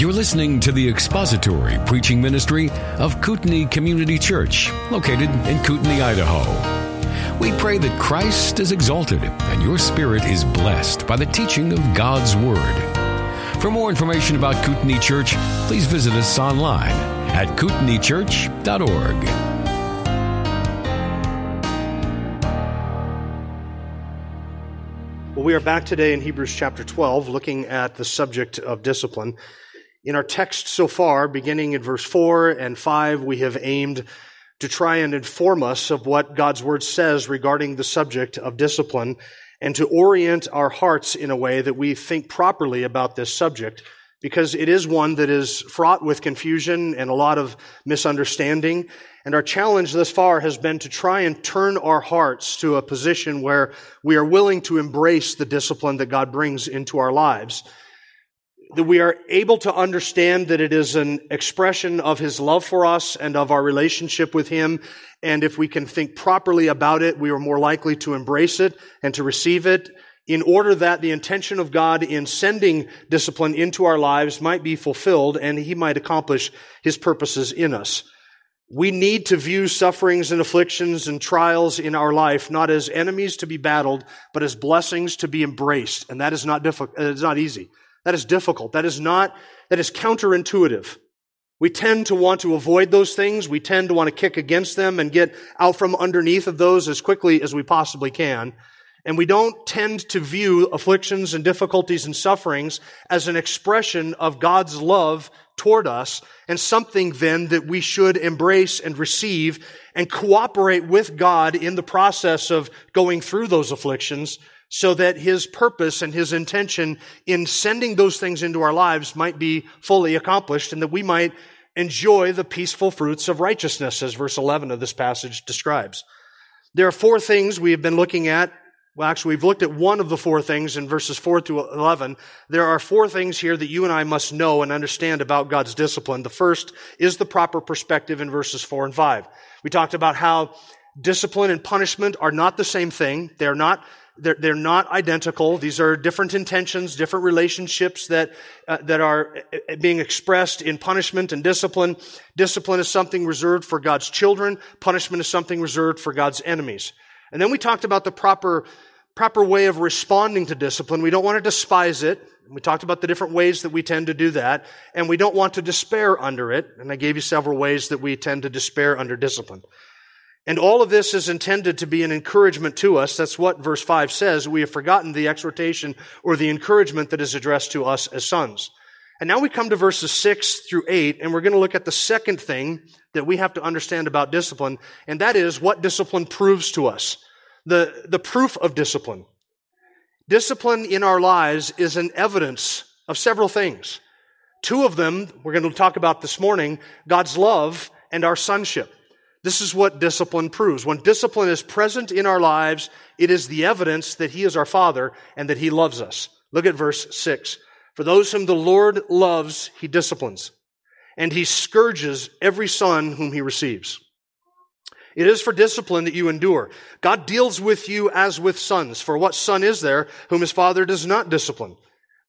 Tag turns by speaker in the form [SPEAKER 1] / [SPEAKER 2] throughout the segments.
[SPEAKER 1] You're listening to the expository preaching ministry of Kootenai Community Church, located in Kootenai, Idaho. We pray that Christ is exalted and your spirit is blessed by the teaching of God's Word. For more information about Kootenai Church, please visit us online at kootenaichurch.org.
[SPEAKER 2] Well, we are back today in Hebrews chapter 12, looking at the subject of discipline. In our text so far, beginning in verse 4 and 5, we have aimed to try and inform us of what God's word says regarding the subject of discipline and to orient our hearts in a way that we think properly about this subject because it is one that is fraught with confusion and a lot of misunderstanding. And our challenge thus far has been to try and turn our hearts to a position where we are willing to embrace the discipline that God brings into our lives that we are able to understand that it is an expression of His love for us and of our relationship with Him. And if we can think properly about it, we are more likely to embrace it and to receive it in order that the intention of God in sending discipline into our lives might be fulfilled and He might accomplish His purposes in us. We need to view sufferings and afflictions and trials in our life not as enemies to be battled, but as blessings to be embraced. And that is not difficult. Uh, it's not easy. That is difficult. That is not, that is counterintuitive. We tend to want to avoid those things. We tend to want to kick against them and get out from underneath of those as quickly as we possibly can. And we don't tend to view afflictions and difficulties and sufferings as an expression of God's love toward us and something then that we should embrace and receive and cooperate with God in the process of going through those afflictions so that his purpose and his intention in sending those things into our lives might be fully accomplished and that we might enjoy the peaceful fruits of righteousness, as verse 11 of this passage describes. There are four things we have been looking at. Well, actually, we've looked at one of the four things in verses 4 to 11. There are four things here that you and I must know and understand about God's discipline. The first is the proper perspective in verses 4 and 5. We talked about how discipline and punishment are not the same thing. They are not they're, they're not identical. These are different intentions, different relationships that, uh, that are uh, being expressed in punishment and discipline. Discipline is something reserved for God's children. Punishment is something reserved for God's enemies. And then we talked about the proper, proper way of responding to discipline. We don't want to despise it. We talked about the different ways that we tend to do that. And we don't want to despair under it. And I gave you several ways that we tend to despair under discipline. And all of this is intended to be an encouragement to us. That's what verse 5 says. We have forgotten the exhortation or the encouragement that is addressed to us as sons. And now we come to verses 6 through 8, and we're going to look at the second thing that we have to understand about discipline, and that is what discipline proves to us. The, the proof of discipline. Discipline in our lives is an evidence of several things. Two of them we're going to talk about this morning God's love and our sonship. This is what discipline proves. When discipline is present in our lives, it is the evidence that He is our Father and that He loves us. Look at verse 6. For those whom the Lord loves, He disciplines, and He scourges every son whom He receives. It is for discipline that you endure. God deals with you as with sons. For what son is there whom his father does not discipline?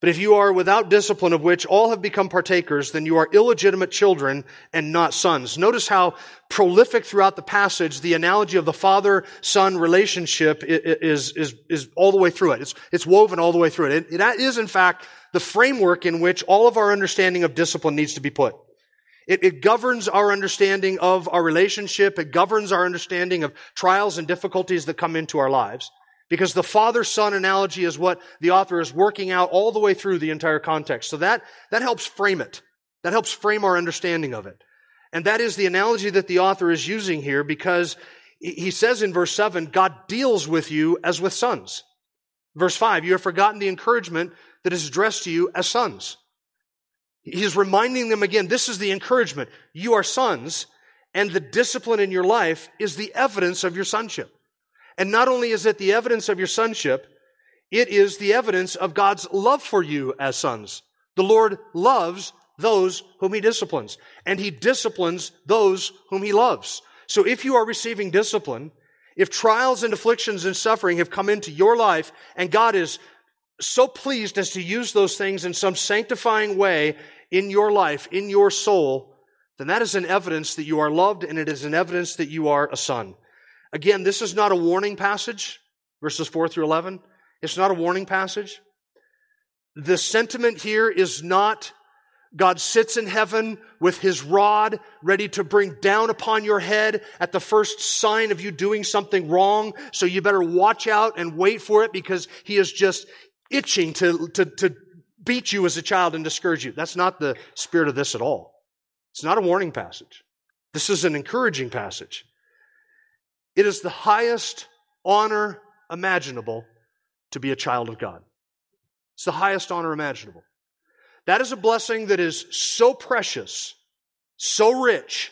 [SPEAKER 2] But if you are without discipline of which all have become partakers, then you are illegitimate children and not sons. Notice how prolific throughout the passage the analogy of the father-son relationship is, is, is all the way through it. It's, it's woven all the way through it. it. Is, in fact, the framework in which all of our understanding of discipline needs to be put. It, it, governs our understanding of our relationship. It governs our understanding of trials and difficulties that come into our lives. Because the father-son analogy is what the author is working out all the way through the entire context. So that, that helps frame it. That helps frame our understanding of it. And that is the analogy that the author is using here because he says in verse 7, God deals with you as with sons. Verse 5, you have forgotten the encouragement that is addressed to you as sons. He's reminding them again, this is the encouragement. You are sons, and the discipline in your life is the evidence of your sonship. And not only is it the evidence of your sonship, it is the evidence of God's love for you as sons. The Lord loves those whom he disciplines, and he disciplines those whom he loves. So if you are receiving discipline, if trials and afflictions and suffering have come into your life, and God is so pleased as to use those things in some sanctifying way in your life, in your soul, then that is an evidence that you are loved and it is an evidence that you are a son. Again, this is not a warning passage, verses 4 through 11. It's not a warning passage. The sentiment here is not God sits in heaven with his rod ready to bring down upon your head at the first sign of you doing something wrong. So you better watch out and wait for it because he is just itching to, to, to beat you as a child and discourage you. That's not the spirit of this at all. It's not a warning passage. This is an encouraging passage. It is the highest honor imaginable to be a child of God. It's the highest honor imaginable. That is a blessing that is so precious, so rich,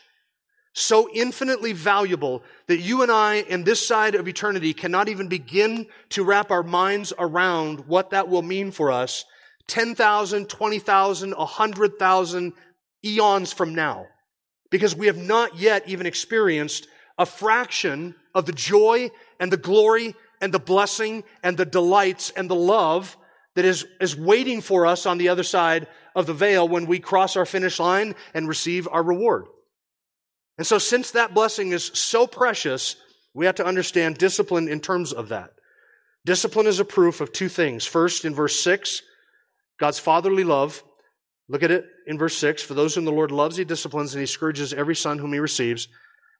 [SPEAKER 2] so infinitely valuable that you and I in this side of eternity cannot even begin to wrap our minds around what that will mean for us 10,000, 20,000, 100,000 eons from now. Because we have not yet even experienced a fraction of the joy and the glory and the blessing and the delights and the love that is, is waiting for us on the other side of the veil when we cross our finish line and receive our reward. And so, since that blessing is so precious, we have to understand discipline in terms of that. Discipline is a proof of two things. First, in verse 6, God's fatherly love. Look at it in verse 6. For those whom the Lord loves, he disciplines, and he scourges every son whom he receives.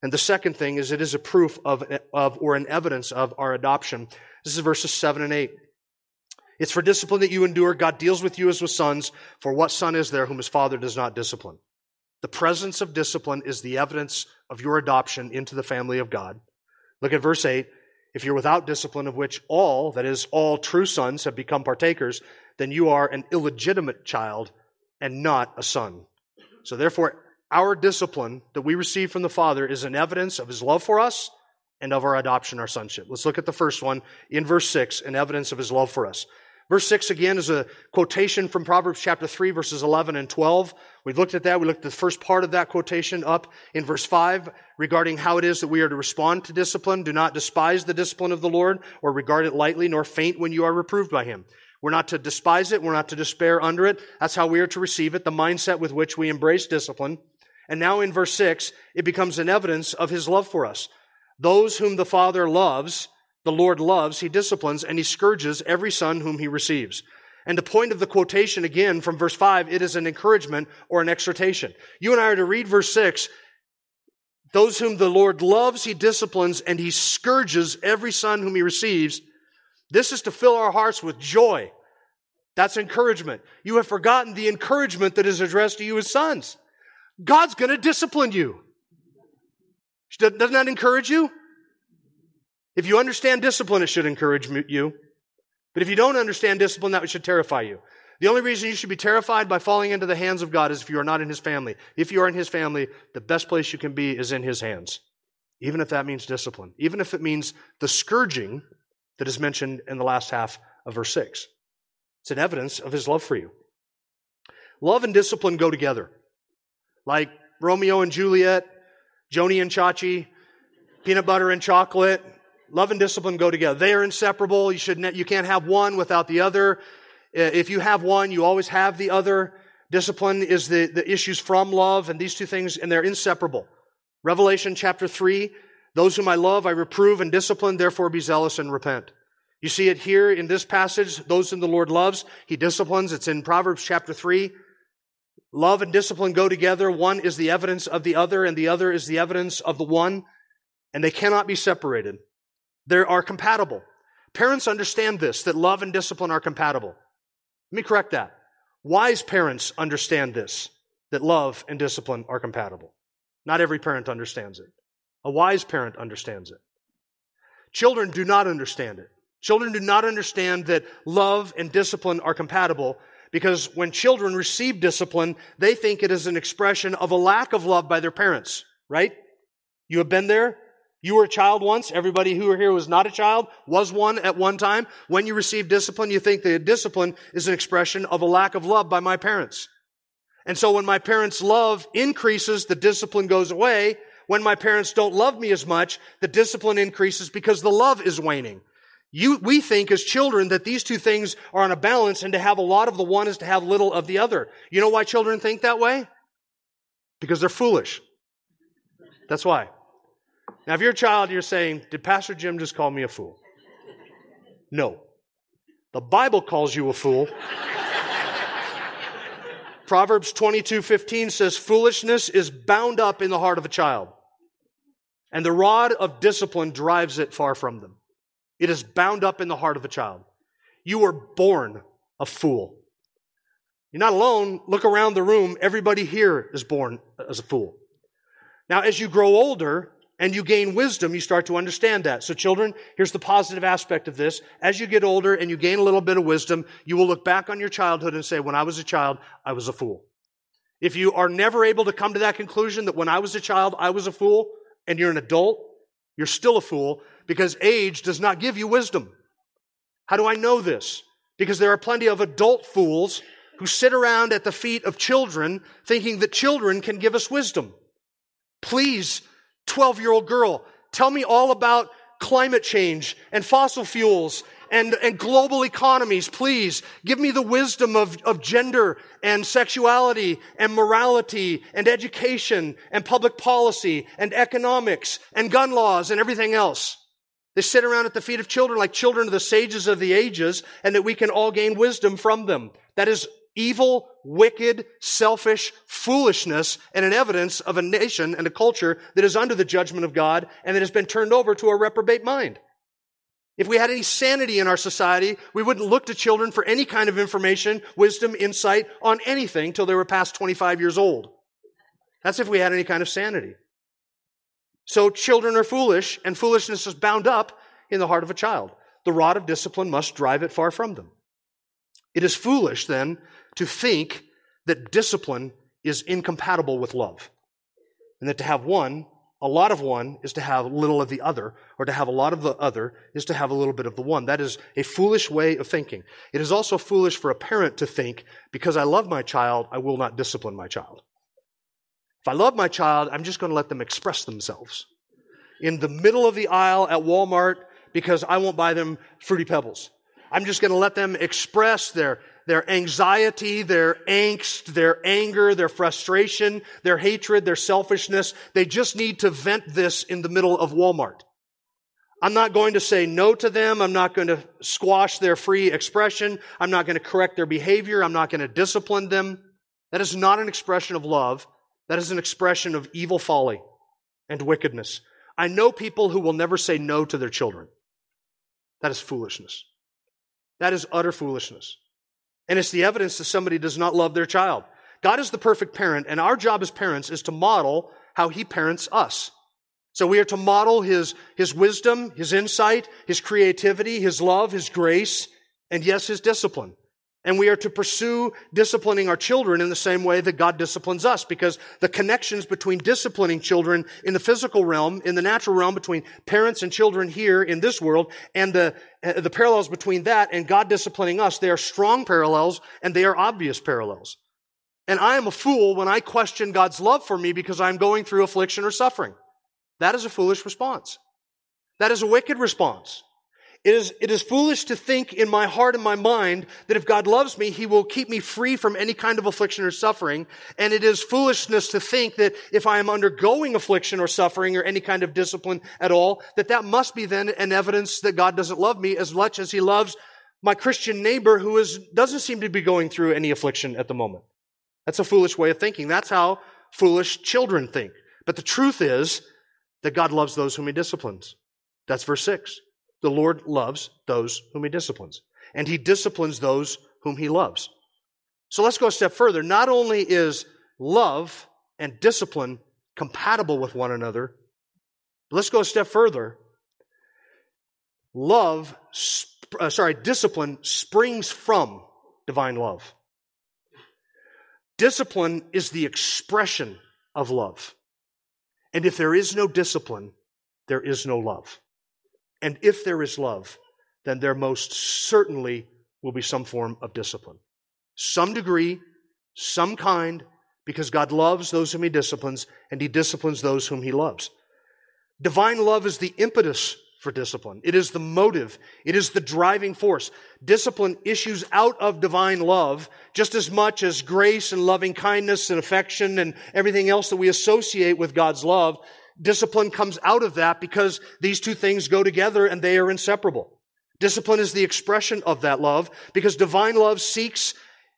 [SPEAKER 2] And the second thing is it is a proof of, of or an evidence of our adoption. This is verses 7 and 8. It's for discipline that you endure. God deals with you as with sons. For what son is there whom his father does not discipline? The presence of discipline is the evidence of your adoption into the family of God. Look at verse 8. If you're without discipline, of which all, that is, all true sons have become partakers, then you are an illegitimate child and not a son. So therefore, our discipline that we receive from the Father is an evidence of His love for us and of our adoption, our sonship. Let's look at the first one in verse 6, an evidence of His love for us. Verse 6 again is a quotation from Proverbs chapter 3, verses 11 and 12. We looked at that. We looked at the first part of that quotation up in verse 5 regarding how it is that we are to respond to discipline. Do not despise the discipline of the Lord or regard it lightly, nor faint when you are reproved by him. We're not to despise it. We're not to despair under it. That's how we are to receive it, the mindset with which we embrace discipline. And now in verse 6, it becomes an evidence of his love for us. Those whom the Father loves, the Lord loves, he disciplines, and he scourges every son whom he receives. And the point of the quotation again from verse 5, it is an encouragement or an exhortation. You and I are to read verse 6. Those whom the Lord loves, he disciplines, and he scourges every son whom he receives. This is to fill our hearts with joy. That's encouragement. You have forgotten the encouragement that is addressed to you as sons. God's going to discipline you. Doesn't that encourage you? If you understand discipline, it should encourage you. But if you don't understand discipline, that should terrify you. The only reason you should be terrified by falling into the hands of God is if you are not in His family. If you are in His family, the best place you can be is in His hands. Even if that means discipline. Even if it means the scourging that is mentioned in the last half of verse 6. It's an evidence of His love for you. Love and discipline go together. Like Romeo and Juliet, Joanie and Chachi, peanut butter and chocolate, Love and discipline go together. They are inseparable. You should, you can't have one without the other. If you have one, you always have the other. Discipline is the, the issues from love and these two things, and they're inseparable. Revelation chapter 3, those whom I love, I reprove and discipline, therefore be zealous and repent. You see it here in this passage, those whom the Lord loves, He disciplines. It's in Proverbs chapter 3. Love and discipline go together. One is the evidence of the other, and the other is the evidence of the one, and they cannot be separated. They are compatible. Parents understand this, that love and discipline are compatible. Let me correct that. Wise parents understand this, that love and discipline are compatible. Not every parent understands it. A wise parent understands it. Children do not understand it. Children do not understand that love and discipline are compatible because when children receive discipline, they think it is an expression of a lack of love by their parents, right? You have been there? You were a child once. Everybody who here was not a child, was one at one time. When you receive discipline, you think the discipline is an expression of a lack of love by my parents. And so when my parents' love increases, the discipline goes away. When my parents don't love me as much, the discipline increases because the love is waning. You, we think as children that these two things are on a balance and to have a lot of the one is to have little of the other. You know why children think that way? Because they're foolish. That's why. Now, if you're a child, you're saying, Did Pastor Jim just call me a fool? No. The Bible calls you a fool. Proverbs 22 15 says, Foolishness is bound up in the heart of a child, and the rod of discipline drives it far from them. It is bound up in the heart of a child. You were born a fool. You're not alone. Look around the room. Everybody here is born as a fool. Now, as you grow older and you gain wisdom, you start to understand that. So children, here's the positive aspect of this. As you get older and you gain a little bit of wisdom, you will look back on your childhood and say, when I was a child, I was a fool. If you are never able to come to that conclusion that when I was a child, I was a fool, and you're an adult, you're still a fool because age does not give you wisdom. How do I know this? Because there are plenty of adult fools who sit around at the feet of children thinking that children can give us wisdom. Please, 12 year old girl, tell me all about climate change and fossil fuels and, and global economies. Please give me the wisdom of, of gender and sexuality and morality and education and public policy and economics and gun laws and everything else. They sit around at the feet of children like children of the sages of the ages and that we can all gain wisdom from them. That is evil, wicked, selfish foolishness and an evidence of a nation and a culture that is under the judgment of God and that has been turned over to a reprobate mind. If we had any sanity in our society, we wouldn't look to children for any kind of information, wisdom, insight on anything till they were past 25 years old. That's if we had any kind of sanity. So children are foolish, and foolishness is bound up in the heart of a child. The rod of discipline must drive it far from them. It is foolish, then, to think that discipline is incompatible with love. And that to have one a lot of one is to have little of the other, or to have a lot of the other is to have a little bit of the one. That is a foolish way of thinking. It is also foolish for a parent to think, because I love my child, I will not discipline my child. If I love my child, I'm just going to let them express themselves. In the middle of the aisle at Walmart, because I won't buy them fruity pebbles. I'm just going to let them express their their anxiety, their angst, their anger, their frustration, their hatred, their selfishness. They just need to vent this in the middle of Walmart. I'm not going to say no to them. I'm not going to squash their free expression. I'm not going to correct their behavior. I'm not going to discipline them. That is not an expression of love. That is an expression of evil folly and wickedness. I know people who will never say no to their children. That is foolishness. That is utter foolishness. And it's the evidence that somebody does not love their child. God is the perfect parent, and our job as parents is to model how he parents us. So we are to model his, his wisdom, his insight, his creativity, his love, his grace, and yes, his discipline. And we are to pursue disciplining our children in the same way that God disciplines us because the connections between disciplining children in the physical realm, in the natural realm between parents and children here in this world and the, uh, the parallels between that and God disciplining us, they are strong parallels and they are obvious parallels. And I am a fool when I question God's love for me because I'm going through affliction or suffering. That is a foolish response. That is a wicked response. It is, it is foolish to think in my heart and my mind that if God loves me, He will keep me free from any kind of affliction or suffering. And it is foolishness to think that if I am undergoing affliction or suffering or any kind of discipline at all, that that must be then an evidence that God doesn't love me as much as He loves my Christian neighbor who is, doesn't seem to be going through any affliction at the moment. That's a foolish way of thinking. That's how foolish children think. But the truth is that God loves those whom He disciplines. That's verse 6. The Lord loves those whom he disciplines, and he disciplines those whom he loves. So let's go a step further. Not only is love and discipline compatible with one another, let's go a step further. Love, uh, sorry, discipline springs from divine love. Discipline is the expression of love. And if there is no discipline, there is no love. And if there is love, then there most certainly will be some form of discipline. Some degree, some kind, because God loves those whom He disciplines, and He disciplines those whom He loves. Divine love is the impetus for discipline. It is the motive. It is the driving force. Discipline issues out of divine love just as much as grace and loving kindness and affection and everything else that we associate with God's love. Discipline comes out of that because these two things go together and they are inseparable. Discipline is the expression of that love because divine love seeks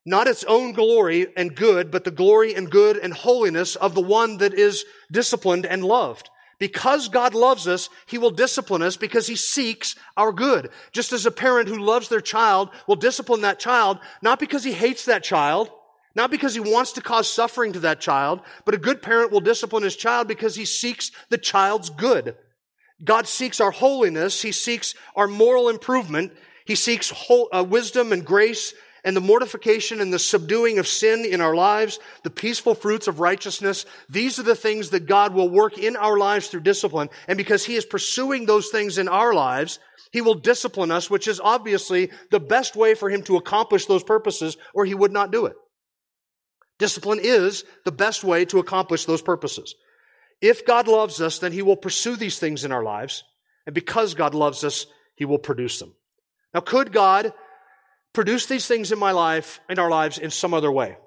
[SPEAKER 2] not its own glory and good, but the glory and good and holiness of the one that is disciplined and loved. Because God loves us, He will discipline us because He seeks our good. Just as a parent who loves their child will discipline that child, not because he hates that child, not because he wants to cause suffering to that child, but a good parent will discipline his child because he seeks the child's good. God seeks our holiness. He seeks our moral improvement. He seeks whole, uh, wisdom and grace and the mortification and the subduing of sin in our lives, the peaceful fruits of righteousness, these are the things that God will work in our lives through discipline. And because He is pursuing those things in our lives, He will discipline us, which is obviously the best way for Him to accomplish those purposes, or He would not do it. Discipline is the best way to accomplish those purposes. If God loves us, then He will pursue these things in our lives. And because God loves us, He will produce them. Now, could God produce these things in my life, in our lives, in some other way?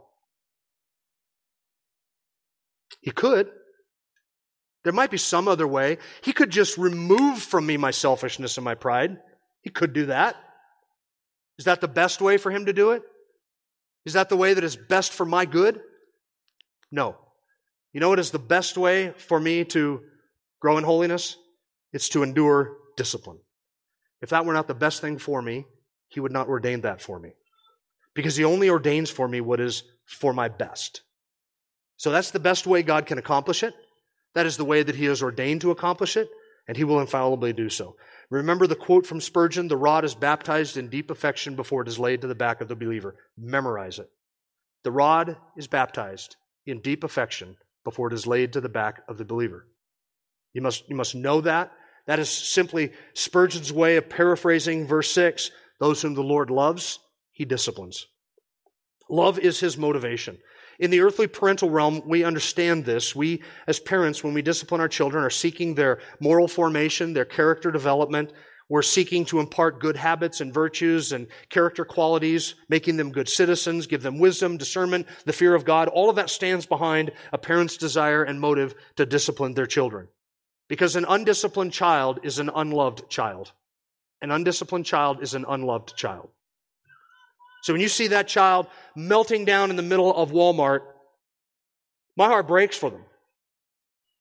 [SPEAKER 2] He could. There might be some other way. He could just remove from me my selfishness and my pride. He could do that. Is that the best way for him to do it? Is that the way that is best for my good? No. You know what is the best way for me to grow in holiness? It's to endure discipline. If that were not the best thing for me, he would not ordain that for me. Because He only ordains for me what is for my best. So that's the best way God can accomplish it. That is the way that He has ordained to accomplish it, and He will infallibly do so. Remember the quote from Spurgeon the rod is baptized in deep affection before it is laid to the back of the believer. Memorize it. The rod is baptized in deep affection before it is laid to the back of the believer. You must, you must know that. That is simply Spurgeon's way of paraphrasing verse 6 those whom the Lord loves, he disciplines. Love is his motivation. In the earthly parental realm, we understand this. We, as parents, when we discipline our children, are seeking their moral formation, their character development. We're seeking to impart good habits and virtues and character qualities, making them good citizens, give them wisdom, discernment, the fear of God. All of that stands behind a parent's desire and motive to discipline their children. Because an undisciplined child is an unloved child. An undisciplined child is an unloved child. So when you see that child melting down in the middle of Walmart, my heart breaks for them.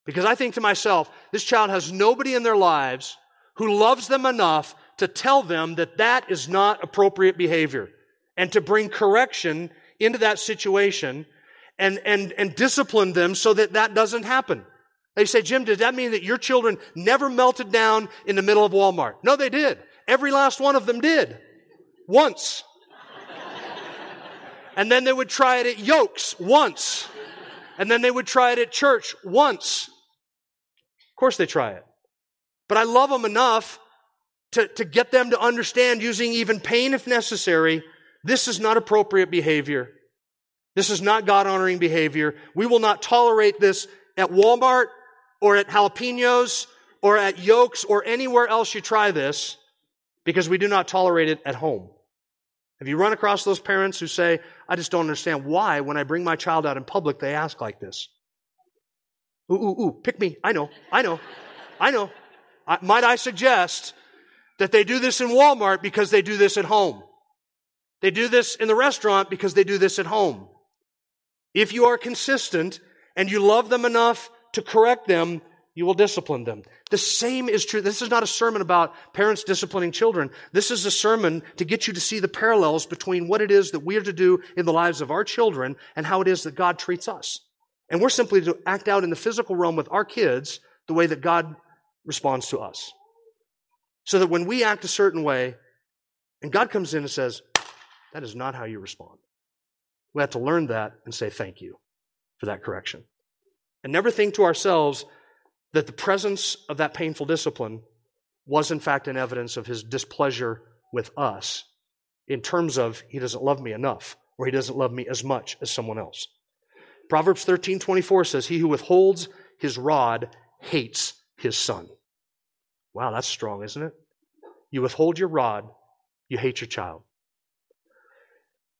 [SPEAKER 2] Because I think to myself, this child has nobody in their lives who loves them enough to tell them that that is not appropriate behavior and to bring correction into that situation and, and, and discipline them so that that doesn't happen. They say, Jim, does that mean that your children never melted down in the middle of Walmart? No, they did. Every last one of them did. Once. And then they would try it at Yokes once. And then they would try it at church once. Of course they try it. But I love them enough to, to get them to understand using even pain if necessary, this is not appropriate behavior. This is not God honoring behavior. We will not tolerate this at Walmart or at jalapenos or at Yokes or anywhere else you try this because we do not tolerate it at home. Have you run across those parents who say, I just don't understand why when I bring my child out in public, they ask like this? Ooh, ooh, ooh, pick me. I know, I know, I know. I, might I suggest that they do this in Walmart because they do this at home? They do this in the restaurant because they do this at home. If you are consistent and you love them enough to correct them, you will discipline them. The same is true. This is not a sermon about parents disciplining children. This is a sermon to get you to see the parallels between what it is that we are to do in the lives of our children and how it is that God treats us. And we're simply to act out in the physical realm with our kids the way that God responds to us. So that when we act a certain way and God comes in and says, that is not how you respond. We have to learn that and say thank you for that correction. And never think to ourselves, that the presence of that painful discipline was, in fact, an evidence of his displeasure with us in terms of he doesn't love me enough or he doesn't love me as much as someone else. Proverbs 13 24 says, He who withholds his rod hates his son. Wow, that's strong, isn't it? You withhold your rod, you hate your child.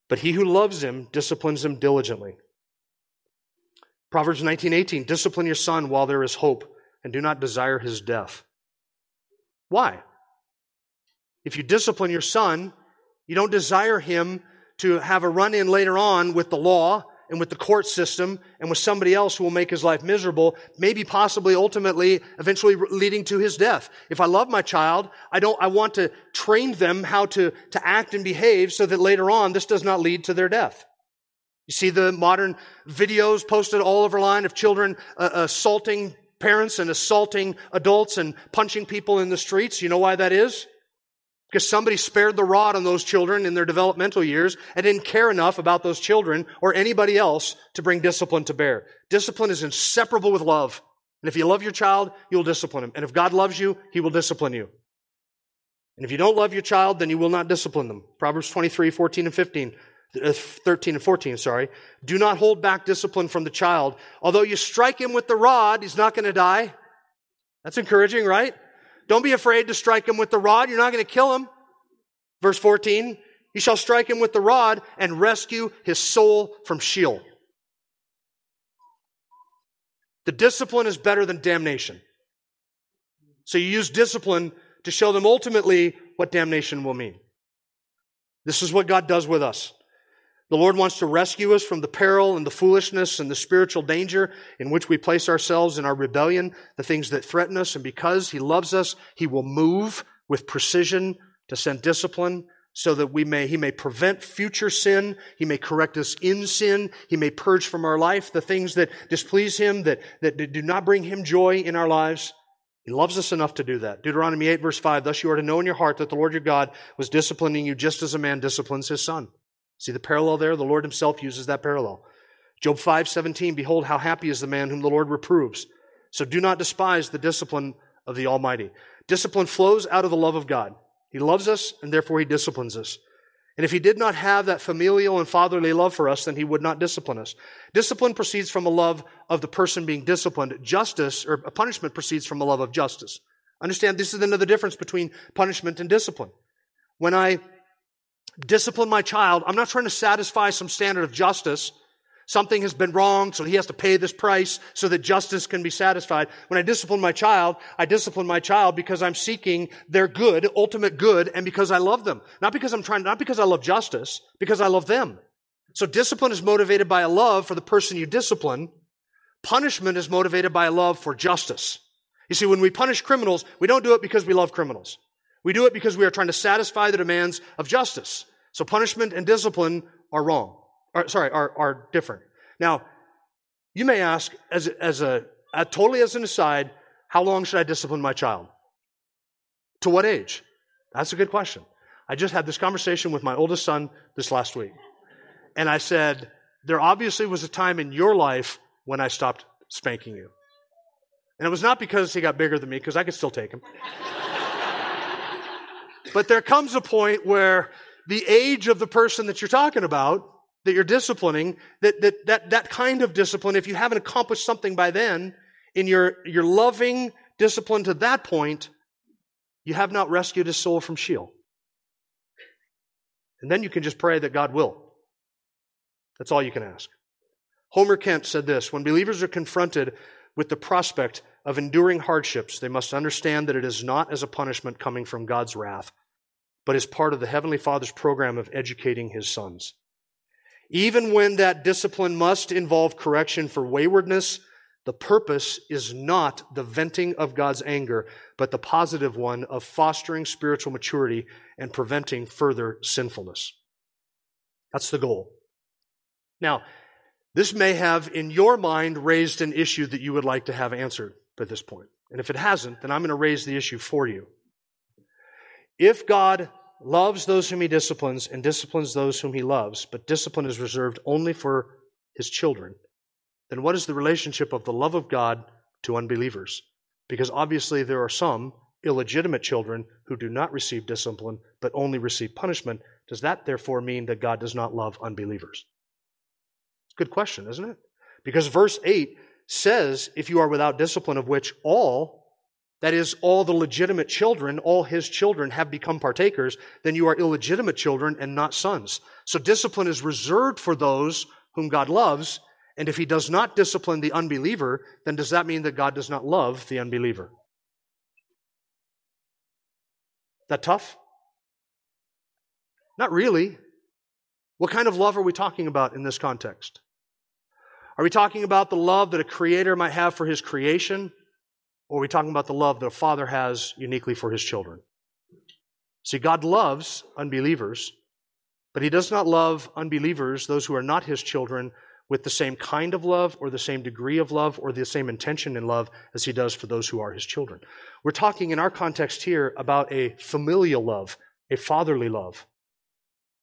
[SPEAKER 2] But he who loves him disciplines him diligently. Proverbs 19:18 Discipline your son while there is hope and do not desire his death. Why? If you discipline your son, you don't desire him to have a run in later on with the law and with the court system and with somebody else who will make his life miserable, maybe possibly ultimately eventually leading to his death. If I love my child, I don't, I want to train them how to, to act and behave so that later on this does not lead to their death. You see the modern videos posted all over line of children uh, assaulting parents and assaulting adults and punching people in the streets. You know why that is? Because somebody spared the rod on those children in their developmental years and didn't care enough about those children or anybody else to bring discipline to bear. Discipline is inseparable with love. And if you love your child, you'll discipline him. And if God loves you, he will discipline you. And if you don't love your child, then you will not discipline them. Proverbs 23, 14 and 15. Uh, 13 and 14, sorry. Do not hold back discipline from the child. Although you strike him with the rod, he's not going to die. That's encouraging, right? Don't be afraid to strike him with the rod. You're not going to kill him. Verse 14, you shall strike him with the rod and rescue his soul from Sheol. The discipline is better than damnation. So you use discipline to show them ultimately what damnation will mean. This is what God does with us. The Lord wants to rescue us from the peril and the foolishness and the spiritual danger in which we place ourselves in our rebellion, the things that threaten us. And because He loves us, He will move with precision to send discipline so that we may, He may prevent future sin. He may correct us in sin. He may purge from our life the things that displease Him, that, that do not bring Him joy in our lives. He loves us enough to do that. Deuteronomy 8 verse 5, thus you are to know in your heart that the Lord your God was disciplining you just as a man disciplines his son. See the parallel there? The Lord himself uses that parallel. Job 5:17 Behold how happy is the man whom the Lord reproves. So do not despise the discipline of the Almighty. Discipline flows out of the love of God. He loves us and therefore he disciplines us. And if he did not have that familial and fatherly love for us, then he would not discipline us. Discipline proceeds from a love of the person being disciplined. Justice or punishment proceeds from a love of justice. Understand this is another difference between punishment and discipline. When I discipline my child, I'm not trying to satisfy some standard of justice. Something has been wrong, so he has to pay this price so that justice can be satisfied. When I discipline my child, I discipline my child because I'm seeking their good, ultimate good, and because I love them. Not because I'm trying, not because I love justice, because I love them. So discipline is motivated by a love for the person you discipline. Punishment is motivated by a love for justice. You see, when we punish criminals, we don't do it because we love criminals. We do it because we are trying to satisfy the demands of justice. So punishment and discipline are wrong. Or, sorry, are, are different. Now, you may ask, as, as a, uh, totally as an aside, how long should I discipline my child? To what age? That's a good question. I just had this conversation with my oldest son this last week. And I said, there obviously was a time in your life when I stopped spanking you. And it was not because he got bigger than me, because I could still take him. But there comes a point where the age of the person that you're talking about, that you're disciplining, that, that, that, that kind of discipline, if you haven't accomplished something by then, in your, your loving discipline to that point, you have not rescued his soul from Sheol. And then you can just pray that God will. That's all you can ask. Homer Kent said this When believers are confronted with the prospect of enduring hardships, they must understand that it is not as a punishment coming from God's wrath, but is part of the Heavenly Father's program of educating His sons. Even when that discipline must involve correction for waywardness, the purpose is not the venting of God's anger, but the positive one of fostering spiritual maturity and preventing further sinfulness. That's the goal. Now, this may have in your mind raised an issue that you would like to have answered at this point. And if it hasn't, then I'm going to raise the issue for you. If God loves those whom he disciplines and disciplines those whom he loves, but discipline is reserved only for his children, then what is the relationship of the love of God to unbelievers? Because obviously there are some illegitimate children who do not receive discipline but only receive punishment. Does that therefore mean that God does not love unbelievers? It's a good question, isn't it? Because verse 8 says, if you are without discipline, of which all that is, all the legitimate children, all his children have become partakers, then you are illegitimate children and not sons. So discipline is reserved for those whom God loves, and if he does not discipline the unbeliever, then does that mean that God does not love the unbeliever? That tough? Not really. What kind of love are we talking about in this context? Are we talking about the love that a creator might have for his creation? Or are we talking about the love that a father has uniquely for his children? See, God loves unbelievers, but he does not love unbelievers, those who are not his children, with the same kind of love or the same degree of love or the same intention in love as he does for those who are his children. We're talking in our context here about a familial love, a fatherly love.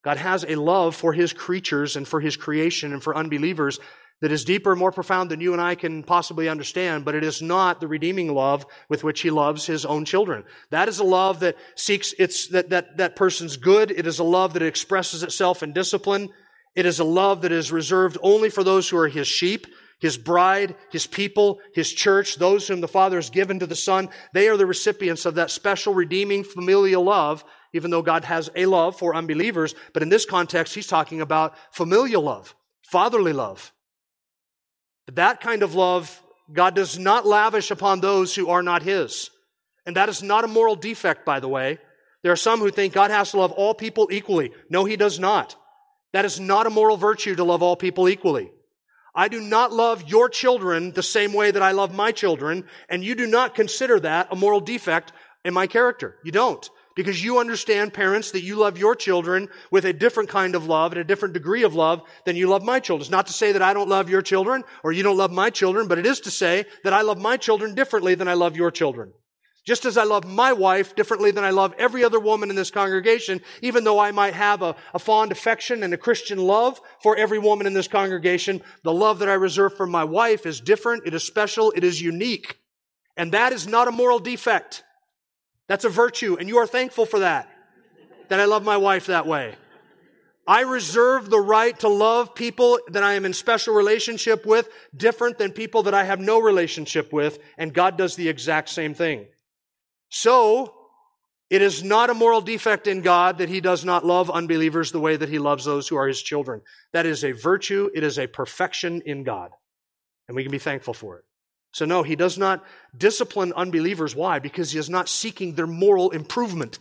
[SPEAKER 2] God has a love for his creatures and for his creation and for unbelievers that is deeper and more profound than you and I can possibly understand, but it is not the redeeming love with which he loves his own children. That is a love that seeks its, that, that, that person's good. It is a love that expresses itself in discipline. It is a love that is reserved only for those who are his sheep, his bride, his people, his church, those whom the Father has given to the Son. They are the recipients of that special redeeming familial love, even though God has a love for unbelievers. But in this context, he's talking about familial love, fatherly love. That kind of love God does not lavish upon those who are not His. And that is not a moral defect, by the way. There are some who think God has to love all people equally. No, He does not. That is not a moral virtue to love all people equally. I do not love your children the same way that I love my children, and you do not consider that a moral defect in my character. You don't because you understand, parents, that you love your children with a different kind of love and a different degree of love than you love my children. It's not to say that I don't love your children or you don't love my children, but it is to say that I love my children differently than I love your children. Just as I love my wife differently than I love every other woman in this congregation, even though I might have a, a, fond affection and a Christian love for every woman in this congregation, the love that I reserve for my wife is different, it is special, it is unique. And that is not a moral defect. That's a virtue, and you are thankful for that. That I love my wife that way. I reserve the right to love people that I am in special relationship with different than people that I have no relationship with, and God does the exact same thing. So, it is not a moral defect in God that He does not love unbelievers the way that He loves those who are His children. That is a virtue. It is a perfection in God. And we can be thankful for it. So, no, he does not discipline unbelievers. Why? Because he is not seeking their moral improvement.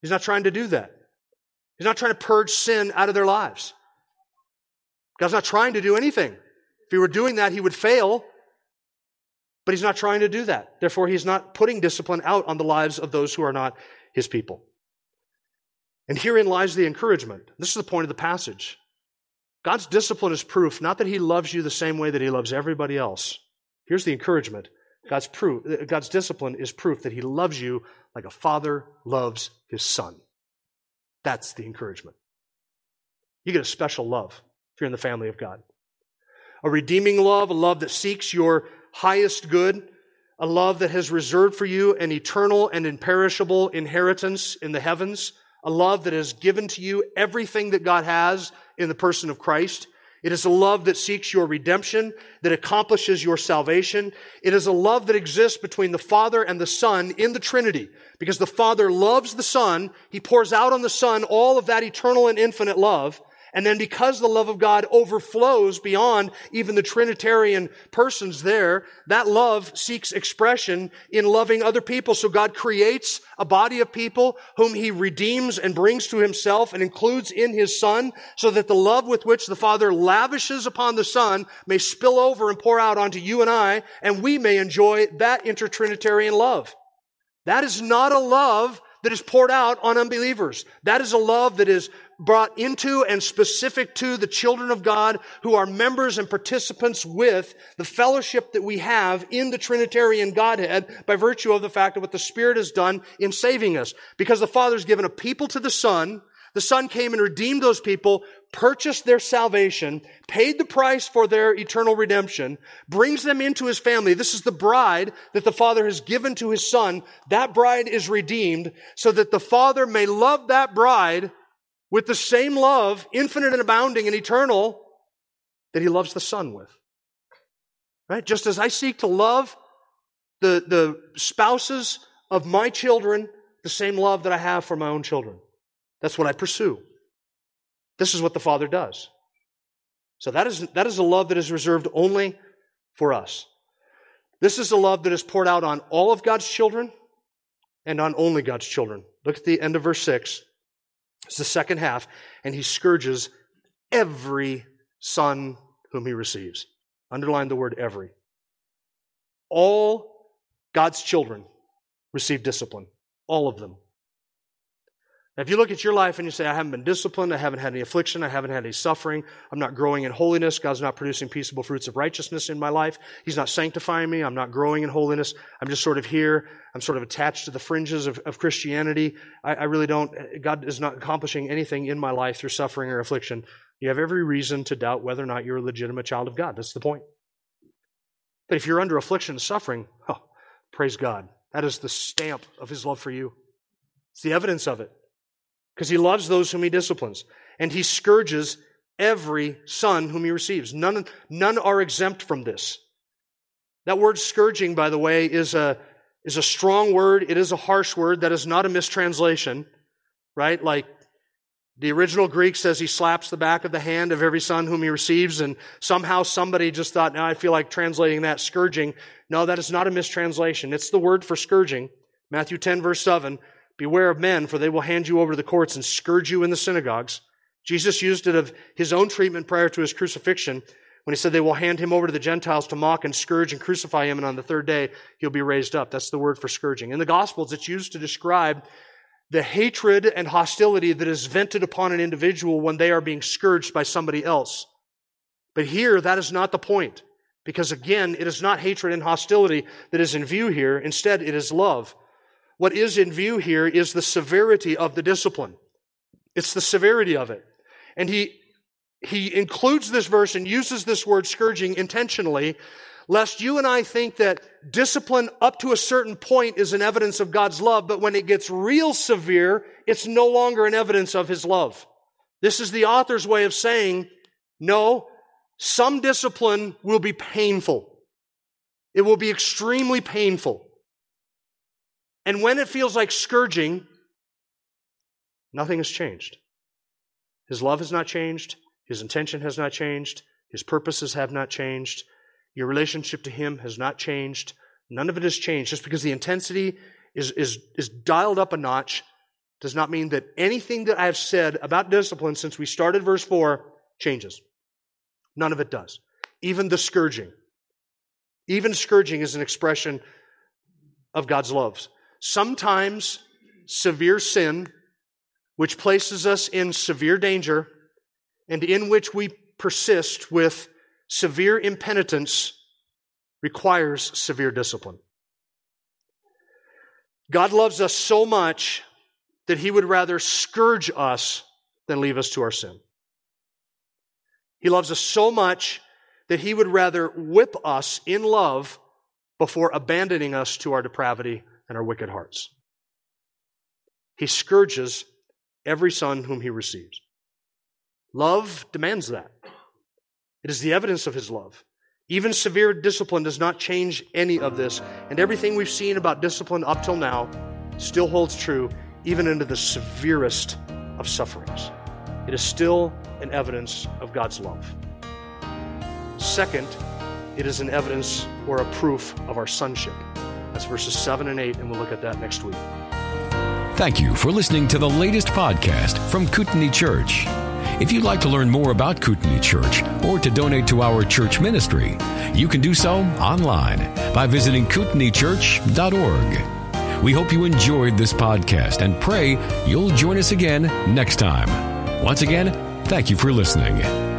[SPEAKER 2] He's not trying to do that. He's not trying to purge sin out of their lives. God's not trying to do anything. If he were doing that, he would fail. But he's not trying to do that. Therefore, he's not putting discipline out on the lives of those who are not his people. And herein lies the encouragement. This is the point of the passage. God's discipline is proof not that he loves you the same way that he loves everybody else, Here's the encouragement God's, proof, God's discipline is proof that He loves you like a father loves his son. That's the encouragement. You get a special love if you're in the family of God. A redeeming love, a love that seeks your highest good, a love that has reserved for you an eternal and imperishable inheritance in the heavens, a love that has given to you everything that God has in the person of Christ. It is a love that seeks your redemption, that accomplishes your salvation. It is a love that exists between the Father and the Son in the Trinity. Because the Father loves the Son, He pours out on the Son all of that eternal and infinite love. And then because the love of God overflows beyond even the Trinitarian persons there, that love seeks expression in loving other people. So God creates a body of people whom He redeems and brings to Himself and includes in His Son so that the love with which the Father lavishes upon the Son may spill over and pour out onto you and I, and we may enjoy that intertrinitarian love. That is not a love that is poured out on unbelievers. That is a love that is brought into and specific to the children of God who are members and participants with the fellowship that we have in the Trinitarian Godhead by virtue of the fact of what the Spirit has done in saving us. Because the Father's given a people to the Son, the Son came and redeemed those people, purchased their salvation, paid the price for their eternal redemption, brings them into His family. This is the bride that the Father has given to His Son. That bride is redeemed so that the Father may love that bride with the same love, infinite and abounding and eternal, that he loves the Son with. Right? Just as I seek to love the, the spouses of my children the same love that I have for my own children. That's what I pursue. This is what the Father does. So that is, that is a love that is reserved only for us. This is a love that is poured out on all of God's children and on only God's children. Look at the end of verse 6. It's the second half, and he scourges every son whom he receives. Underline the word every. All God's children receive discipline. All of them. If you look at your life and you say, I haven't been disciplined, I haven't had any affliction, I haven't had any suffering, I'm not growing in holiness, God's not producing peaceable fruits of righteousness in my life, He's not sanctifying me, I'm not growing in holiness, I'm just sort of here, I'm sort of attached to the fringes of, of Christianity, I, I really don't, God is not accomplishing anything in my life through suffering or affliction. You have every reason to doubt whether or not you're a legitimate child of God. That's the point. But if you're under affliction and suffering, oh, praise God. That is the stamp of His love for you. It's the evidence of it because he loves those whom he disciplines. And he scourges every son whom he receives. None, none are exempt from this. That word scourging, by the way, is a, is a strong word. It is a harsh word. That is not a mistranslation, right? Like the original Greek says he slaps the back of the hand of every son whom he receives, and somehow somebody just thought, now I feel like translating that scourging. No, that is not a mistranslation. It's the word for scourging. Matthew 10, verse 7. Beware of men, for they will hand you over to the courts and scourge you in the synagogues. Jesus used it of his own treatment prior to his crucifixion when he said they will hand him over to the Gentiles to mock and scourge and crucify him, and on the third day he'll be raised up. That's the word for scourging. In the Gospels, it's used to describe the hatred and hostility that is vented upon an individual when they are being scourged by somebody else. But here, that is not the point. Because again, it is not hatred and hostility that is in view here. Instead, it is love. What is in view here is the severity of the discipline. It's the severity of it. And he, he includes this verse and uses this word scourging intentionally, lest you and I think that discipline up to a certain point is an evidence of God's love, but when it gets real severe, it's no longer an evidence of his love. This is the author's way of saying, no, some discipline will be painful. It will be extremely painful. And when it feels like scourging, nothing has changed. His love has not changed. His intention has not changed. His purposes have not changed. Your relationship to Him has not changed. None of it has changed. Just because the intensity is, is, is dialed up a notch does not mean that anything that I have said about discipline since we started verse 4 changes. None of it does. Even the scourging. Even scourging is an expression of God's love. Sometimes severe sin, which places us in severe danger and in which we persist with severe impenitence, requires severe discipline. God loves us so much that he would rather scourge us than leave us to our sin. He loves us so much that he would rather whip us in love before abandoning us to our depravity and our wicked hearts. He scourges every son whom he receives. Love demands that. It is the evidence of his love. Even severe discipline does not change any of this, and everything we've seen about discipline up till now still holds true, even into the severest of sufferings. It is still an evidence of God's love. Second, it is an evidence or a proof of our sonship. That's verses 7 and 8, and we'll look at that next week.
[SPEAKER 1] Thank you for listening to the latest podcast from Kootenai Church. If you'd like to learn more about Kootenai Church or to donate to our church ministry, you can do so online by visiting kootenaichurch.org. We hope you enjoyed this podcast and pray you'll join us again next time. Once again, thank you for listening.